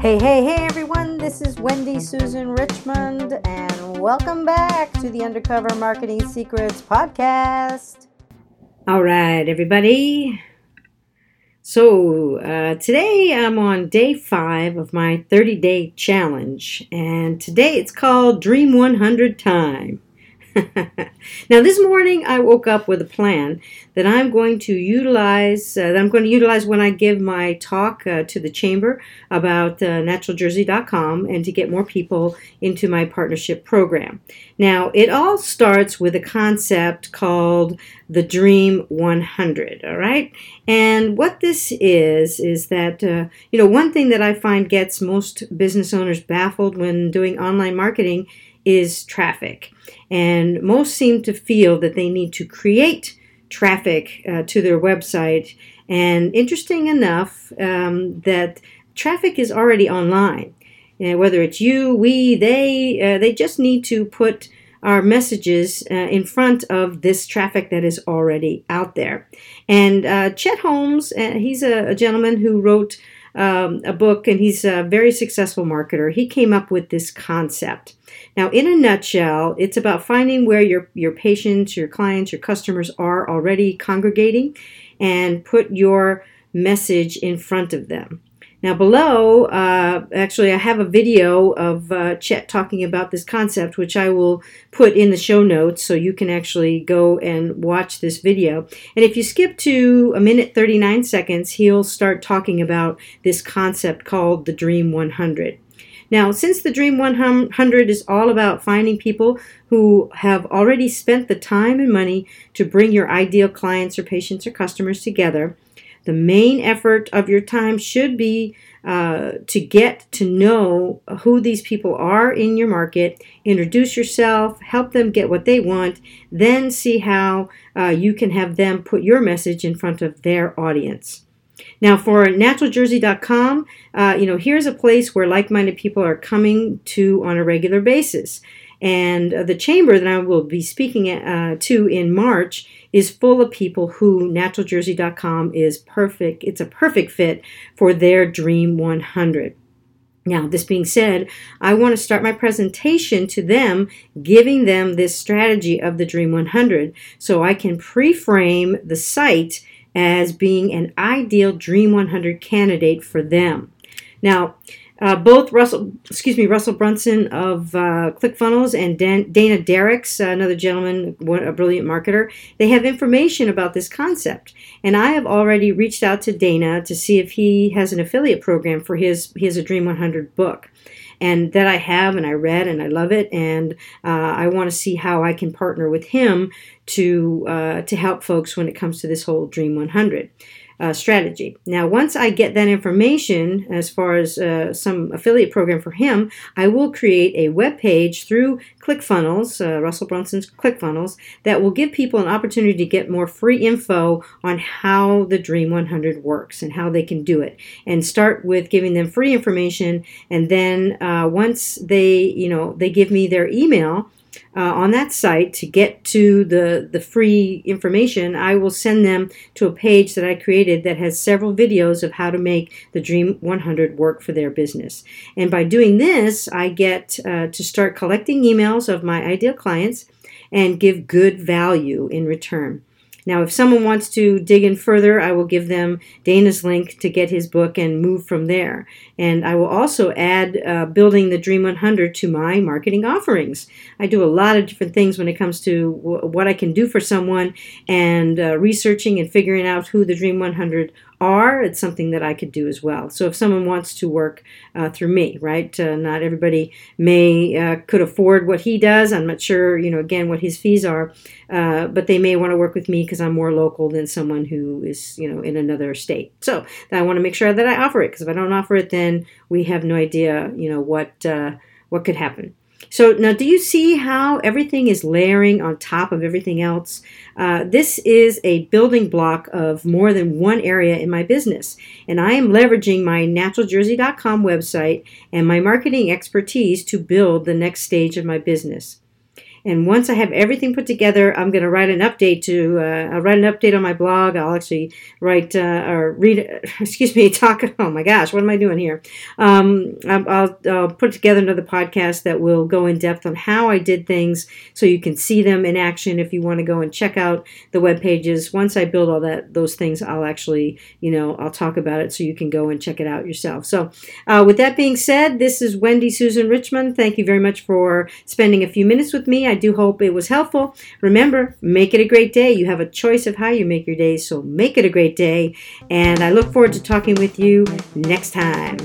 Hey, hey, hey, everyone. This is Wendy Susan Richmond, and welcome back to the Undercover Marketing Secrets Podcast. All right, everybody. So, uh, today I'm on day five of my 30 day challenge, and today it's called Dream 100 Time. now, this morning I woke up with a plan that I'm going to utilize. Uh, that I'm going to utilize when I give my talk uh, to the chamber about uh, naturaljersey.com and to get more people into my partnership program. Now, it all starts with a concept called the Dream 100. All right, and what this is is that uh, you know one thing that I find gets most business owners baffled when doing online marketing is traffic. And most seem to feel that they need to create traffic uh, to their website. And interesting enough, um, that traffic is already online. Uh, whether it's you, we, they, uh, they just need to put our messages uh, in front of this traffic that is already out there. And uh, Chet Holmes, uh, he's a, a, gentleman who wrote um, a book and he's a very successful marketer. He came up with this concept. Now, in a nutshell, it's about finding where your, your patients, your clients, your customers are already congregating and put your message in front of them. Now, below, uh, actually, I have a video of uh, Chet talking about this concept, which I will put in the show notes so you can actually go and watch this video. And if you skip to a minute 39 seconds, he'll start talking about this concept called the Dream 100. Now, since the Dream 100 is all about finding people who have already spent the time and money to bring your ideal clients or patients or customers together, the main effort of your time should be uh, to get to know who these people are in your market, introduce yourself, help them get what they want, then see how uh, you can have them put your message in front of their audience. Now, for naturaljersey.com, uh, you know, here's a place where like-minded people are coming to on a regular basis. And uh, the chamber that I will be speaking uh, to in March is full of people who naturaljersey.com is perfect. It's a perfect fit for their Dream 100. Now, this being said, I want to start my presentation to them, giving them this strategy of the Dream 100 so I can pre frame the site as being an ideal Dream 100 candidate for them. Now, uh, both Russell, excuse me, Russell Brunson of uh, ClickFunnels and Dan, Dana Derricks, uh, another gentleman, a brilliant marketer, they have information about this concept. And I have already reached out to Dana to see if he has an affiliate program for his his A Dream 100 book. And that I have, and I read, and I love it, and uh, I want to see how I can partner with him to uh, to help folks when it comes to this whole Dream 100 uh, strategy. Now, once I get that information as far as uh, some affiliate program for him, I will create a web page through ClickFunnels, uh, Russell Brunson's ClickFunnels, that will give people an opportunity to get more free info on how the Dream 100 works and how they can do it. And start with giving them free information, and then uh, once they, you know, they give me their email uh, on that site to get to the, the free information, I will send them to a page that I created that has several videos of how to make the Dream 100 work for their business. And by doing this, I get uh, to start collecting emails of my ideal clients and give good value in return. Now, if someone wants to dig in further, I will give them Dana's link to get his book and move from there. And I will also add uh, Building the Dream 100 to my marketing offerings. I do a lot of different things when it comes to w- what I can do for someone and uh, researching and figuring out who the Dream 100 are, it's something that I could do as well. So if someone wants to work uh, through me, right? Uh, not everybody may uh, could afford what he does. I'm not sure, you know, again what his fees are, uh, but they may want to work with me because I'm more local than someone who is, you know, in another state. So I want to make sure that I offer it because if I don't offer it, then we have no idea, you know, what uh, what could happen. So now, do you see how everything is layering on top of everything else? Uh, this is a building block of more than one area in my business, and I am leveraging my naturaljersey.com website and my marketing expertise to build the next stage of my business. And once I have everything put together, I'm going to write an update to, uh, I'll write an update on my blog. I'll actually write uh, or read, excuse me, talk. Oh my gosh, what am I doing here? Um, I'll, I'll put together another podcast that will go in depth on how I did things so you can see them in action if you want to go and check out the web pages. Once I build all that, those things, I'll actually, you know, I'll talk about it so you can go and check it out yourself. So, uh, with that being said, this is Wendy Susan Richmond. Thank you very much for spending a few minutes with me. I do hope it was helpful. Remember, make it a great day. You have a choice of how you make your day, so make it a great day. And I look forward to talking with you next time.